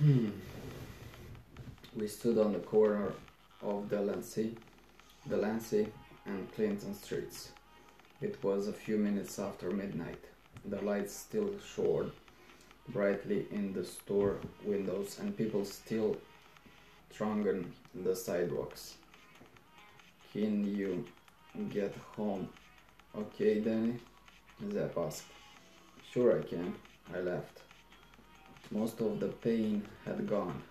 Hmm. We stood on the corner of Delancey, Delancey and Clinton streets. It was a few minutes after midnight. The lights still shone brightly in the store windows and people still thronged the sidewalks. Can you get home okay, Danny? Zep asked. Sure I can, I laughed. Most of the pain had gone,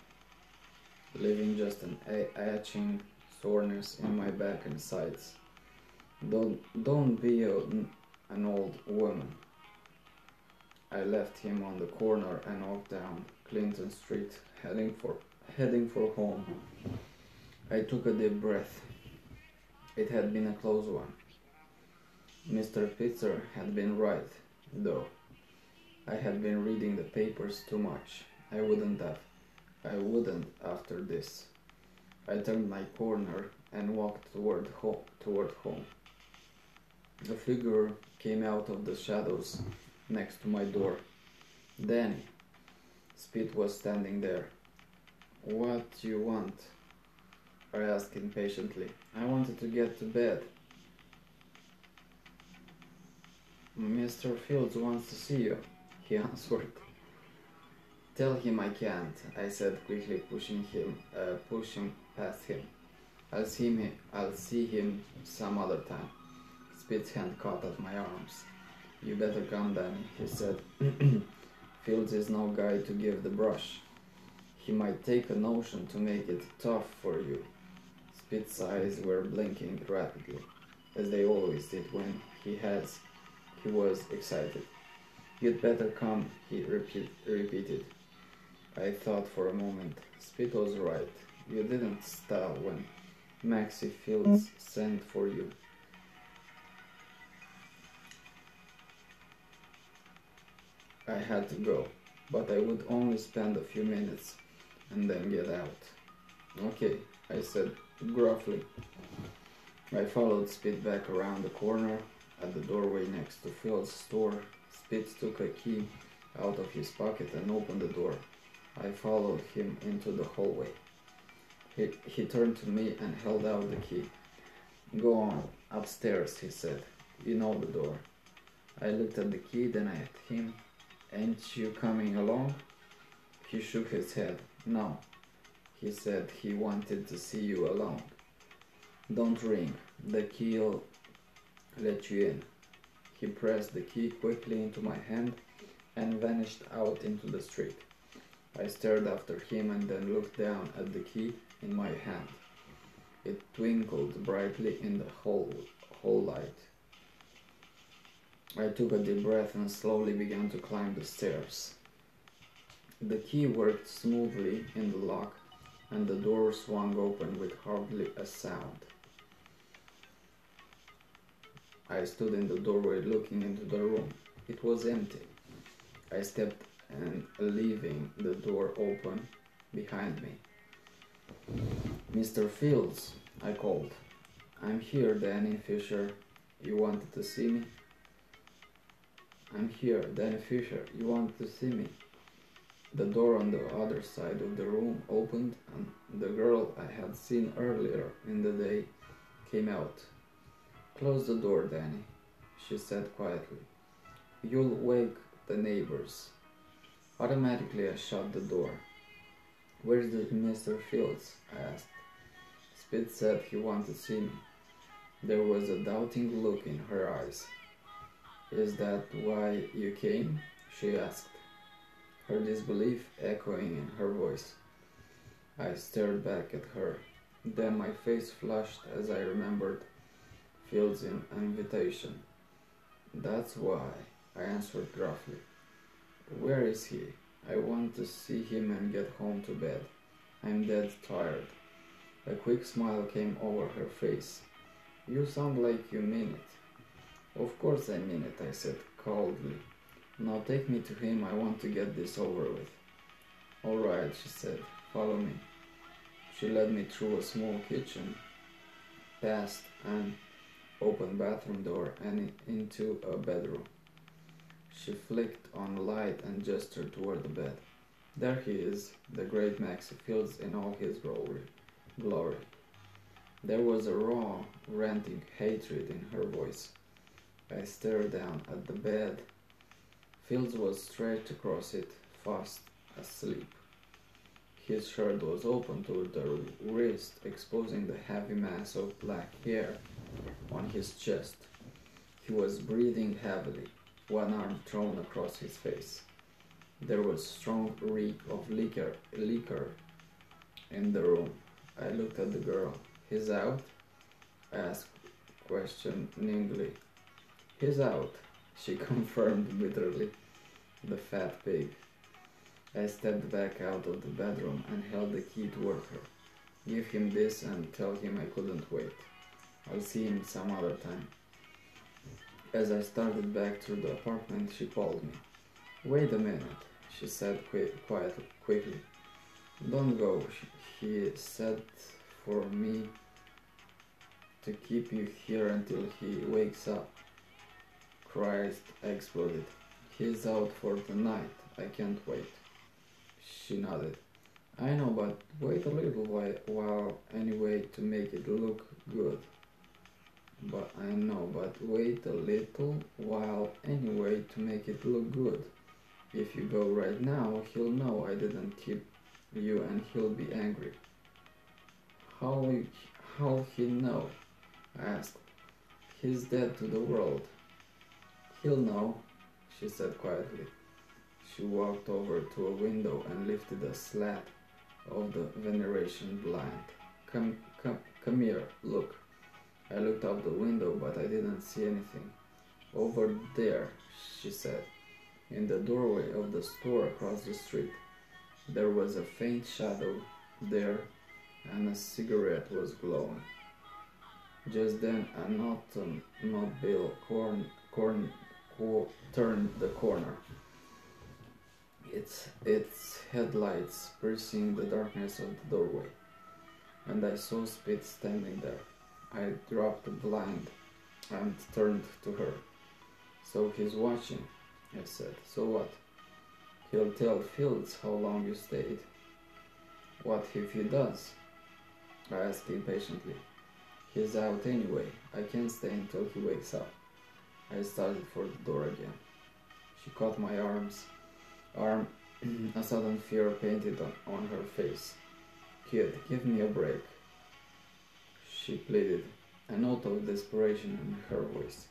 leaving just an itching soreness in my back and sides. Don't, don't be a, an old woman. I left him on the corner and walked down Clinton Street, heading for heading for home. I took a deep breath. It had been a close one. Mr. Pitzer had been right, though. I had been reading the papers too much. I wouldn't have. I wouldn't after this. I turned my corner and walked toward home. Toward home. A figure came out of the shadows next to my door. Danny. Spit was standing there. What do you want? I asked impatiently. I wanted to get to bed. Mr. Fields wants to see you, he answered. Tell him I can't, I said quickly, pushing him, uh, pushing past him. I'll see him. I'll see him some other time. Spit's hand caught at my arms. You better come, Danny, he said. Fields is no guy to give the brush. He might take a notion to make it tough for you. Spit's eyes were blinking rapidly, as they always did when he has he was excited. You'd better come, he repeat, repeated. I thought for a moment. Spit was right. You didn't style when Maxie Fields sent for you. I had to go, but I would only spend a few minutes and then get out. Okay, I said gruffly. I followed Spit back around the corner at the doorway next to Phil's store. Spitz took a key out of his pocket and opened the door. I followed him into the hallway. He, he turned to me and held out the key. Go on, upstairs, he said. You know the door. I looked at the key, then at him. Ain't you coming along? He shook his head. No. He said he wanted to see you alone. Don't ring. The key'll let you in. He pressed the key quickly into my hand and vanished out into the street. I stared after him and then looked down at the key in my hand. It twinkled brightly in the hall, light. I took a deep breath and slowly began to climb the stairs. The key worked smoothly in the lock and the door swung open with hardly a sound. I stood in the doorway looking into the room. It was empty. I stepped and leaving the door open behind me. Mr. Fields, I called. I'm here, Danny Fisher. You wanted to see me? I'm here, Danny Fisher. You wanted to see me? The door on the other side of the room opened and the girl I had seen earlier in the day came out. Close the door, Danny, she said quietly. You'll wake the neighbors. Automatically, I shut the door. Where's the Mr. Fields? I asked. Spit said he wanted to see me. There was a doubting look in her eyes. Is that why you came? she asked, her disbelief echoing in her voice. I stared back at her. Then my face flushed as I remembered Fields' in invitation. That's why, I answered gruffly. Where is he? I want to see him and get home to bed. I'm dead tired. A quick smile came over her face. You sound like you mean it. Of course I mean it, I said coldly. Now take me to him, I want to get this over with. All right, she said, follow me. She led me through a small kitchen, past an open bathroom door and into a bedroom. She flicked on a light and gestured toward the bed. There he is, the great Maxie Fields in all his glory. glory. There was a raw, ranting hatred in her voice. I stared down at the bed. Fields was stretched across it, fast asleep. His shirt was open to the wrist, exposing the heavy mass of black hair on his chest. He was breathing heavily, one arm thrown across his face. There was strong reek of liquor, liquor in the room. I looked at the girl. He's out? I asked questioningly. He's out, she confirmed bitterly. The fat pig. I stepped back out of the bedroom and held the key toward her. Give him this and tell him I couldn't wait. I'll see him some other time. As I started back through the apartment, she called me. Wait a minute, she said quick, quietly, quickly. Don't go, he said for me to keep you here until he wakes up. Christ exploded. He's out for the night. I can't wait. She nodded. I know, but wait a little while anyway to make it look good. But I know, but wait a little while anyway to make it look good. If you go right now, he'll know I didn't keep you and he'll be angry. How how he know? I asked. He's dead to the world. He'll know, she said quietly. She walked over to a window and lifted a slat of the Venetian blind. Come, come, come here, look. I looked out the window, but I didn't see anything. Over there, she said, in the doorway of the store across the street. There was a faint shadow there, and a cigarette was glowing. Just then, an automobile corn, corn, corn, turned the corner its, its headlights piercing the darkness of the doorway, and I saw Spitz standing there. I dropped the blind and turned to her. So he's watching, I said. So what? He'll tell Fields how long you stayed. What if he does? I asked impatiently. He's out anyway. I can't stay until he wakes up. I started for the door again. She caught my arms arm, a sudden fear painted on, on her face. Kid, give me a break. She pleaded, a note of desperation in her voice.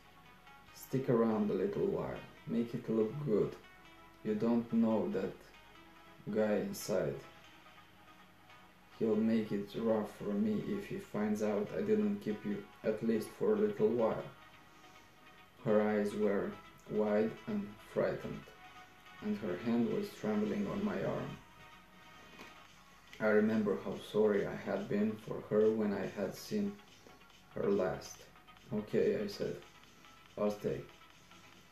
Stick around a little while, make it look good. You don't know that guy inside. He'll make it rough for me if he finds out I didn't keep you at least for a little while. Her eyes were wide and frightened and her hand was trembling on my arm. I remember how sorry I had been for her when I had seen her last. Okay, I said. I'll stay.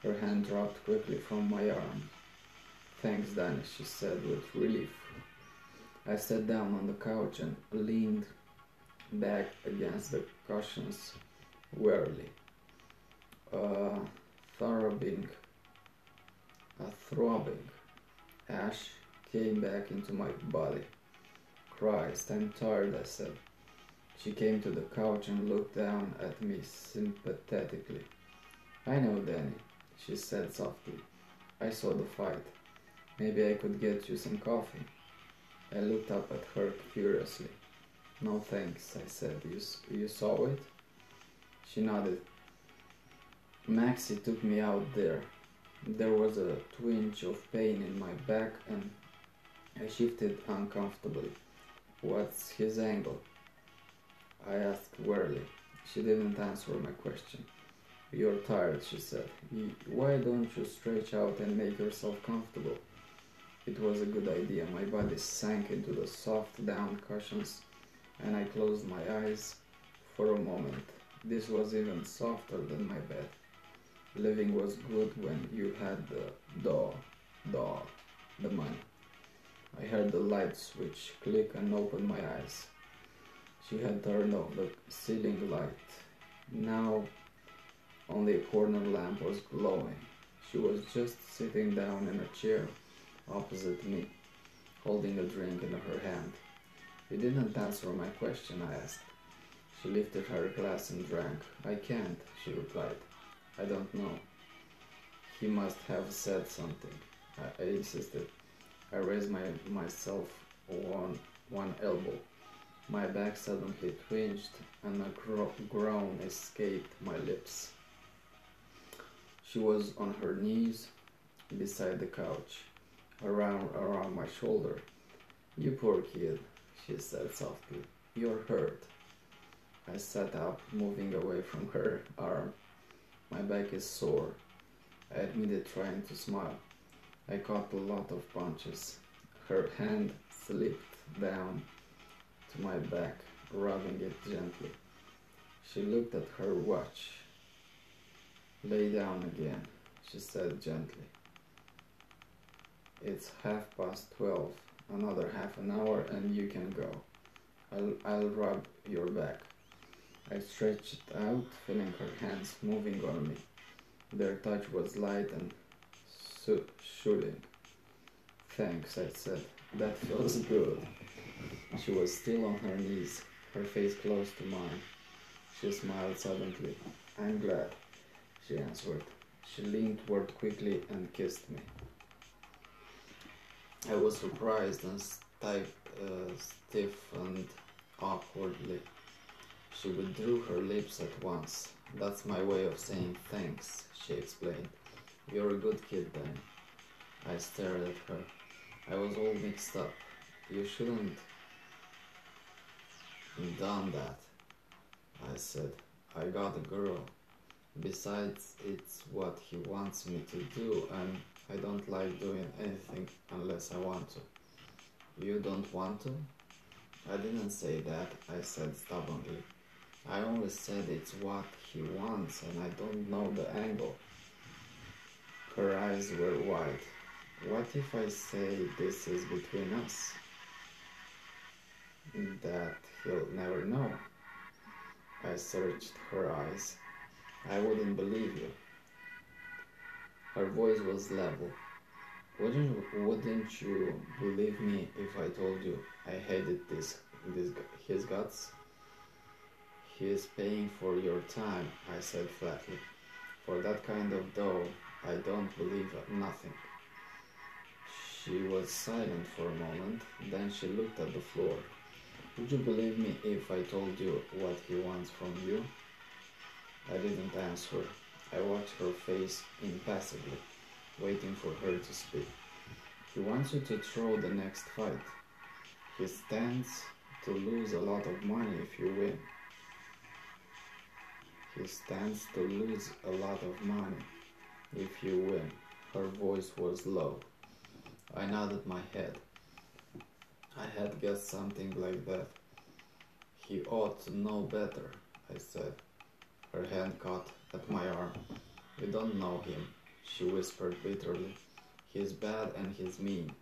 Her hand dropped quickly from my arm. Thanks, Danny, she said with relief. I sat down on the couch and leaned back against the cushions wearily. Uh, throbbing a throbbing ash came back into my body. I'm tired, I said. She came to the couch and looked down at me sympathetically. I know, Danny, she said softly. I saw the fight. Maybe I could get you some coffee. I looked up at her curiously. No thanks, I said. You, you saw it? She nodded. Maxie took me out there. There was a twinge of pain in my back and I shifted uncomfortably. What's his angle? I asked wearily. She didn't answer my question. You're tired, she said. Why don't you stretch out and make yourself comfortable? It was a good idea. My body sank into the soft down cushions and I closed my eyes for a moment. This was even softer than my bed. Living was good when you had the door, door, the money. I heard the light switch click and opened my eyes. She had turned off the ceiling light. Now only a corner lamp was glowing. She was just sitting down in a chair opposite me. holding a drink in her hand. You didn't answer my question, I asked. She lifted her glass and drank. I can't, she replied. I don't know. He must have said something. I, I insisted. I raised my, myself on one elbow. My back suddenly twinged and a gro- groan escaped my lips. She was on her knees beside the couch, around around my shoulder. You poor kid, she said softly. You're hurt. I sat up, moving away from her arm. My back is sore. I admitted, trying to smile. I caught a lot of punches. Her hand slipped down to my back, rubbing it gently. She looked at her watch. Lay down again, she said gently. It's half past twelve. Another half an hour and you can go. I'll, I'll rub your back. I stretched out, feeling her hands moving on me. Their touch was light and so- soothing. Thanks, I said. That feels good. She was still on her knees, her face close to mine. She smiled suddenly. I'm glad, she answered. She leaned toward quickly and kissed me. I was surprised and sti- uh, stiffened awkwardly. She withdrew her lips at once. That's my way of saying thanks, she explained. You're a good kid, Danny. I stared at her. I was all mixed up. You shouldn't done that, I said. I got a girl. Besides, it's what he wants me to do, and I don't like doing anything unless I want to. You don't want to? I didn't say that, I said stubbornly. I only said it's what he wants, and I don't know the angle. Her eyes were wide. What if I say this is between us? That he'll never know. I searched her eyes. I wouldn't believe you. Her voice was level. Wouldn't wouldn't you believe me if I told you I hated this this his guts? He is paying for your time, I said flatly. For that kind of dough, I don't believe nothing. She was silent for a moment, then she looked at the floor. Would you believe me if I told you what he wants from you? I didn't answer. I watched her face impassively, waiting for her to speak. He wants you to throw the next fight. He stands to lose a lot of money if you win. He stands to lose a lot of money if you win. Her voice was low. I nodded my head. I had guessed something like that. He ought to know better, I said. Her hand caught at my arm. You don't know him, she whispered bitterly. He's bad and he's mean.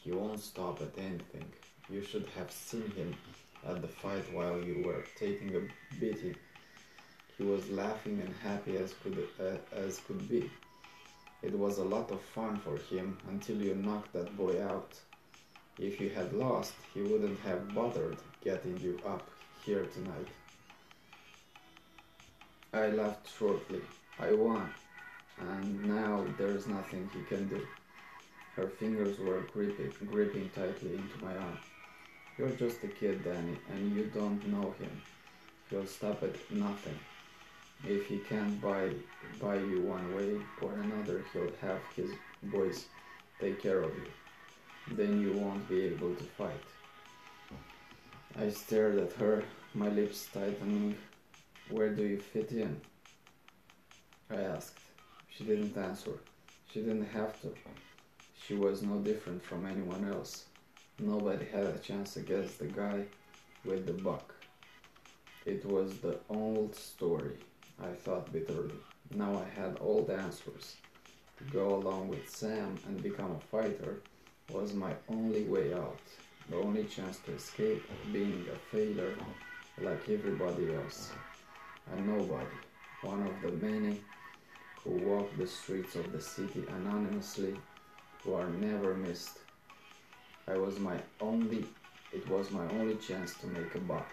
He won't stop at anything. You should have seen him at the fight while you were taking a beating. He was laughing and happy as could uh, as could be. It was a lot of fun for him until you knocked that boy out. If you had lost, he wouldn't have bothered getting you up here tonight. I laughed shortly. I won, and now there's nothing he can do. Her fingers were gripping, gripping tightly into my arm. You're just a kid, Danny, and you don't know him. He'll stop at nothing. If he can't buy buy you one way or another, he'll have his boys take care of you. Then you won't be able to fight. I stared at her, my lips tightening. Where do you fit in? I asked. She didn't answer. She didn't have to. She was no different from anyone else. Nobody had a chance against the guy with the buck. It was the old story, I thought bitterly. Now I had all the answers. To go along with Sam and become a fighter was my only way out, the only chance to escape being a failure like everybody else. A nobody, one of the many who walk the streets of the city anonymously, who are never missed. I was my only it was my only chance to make a buck.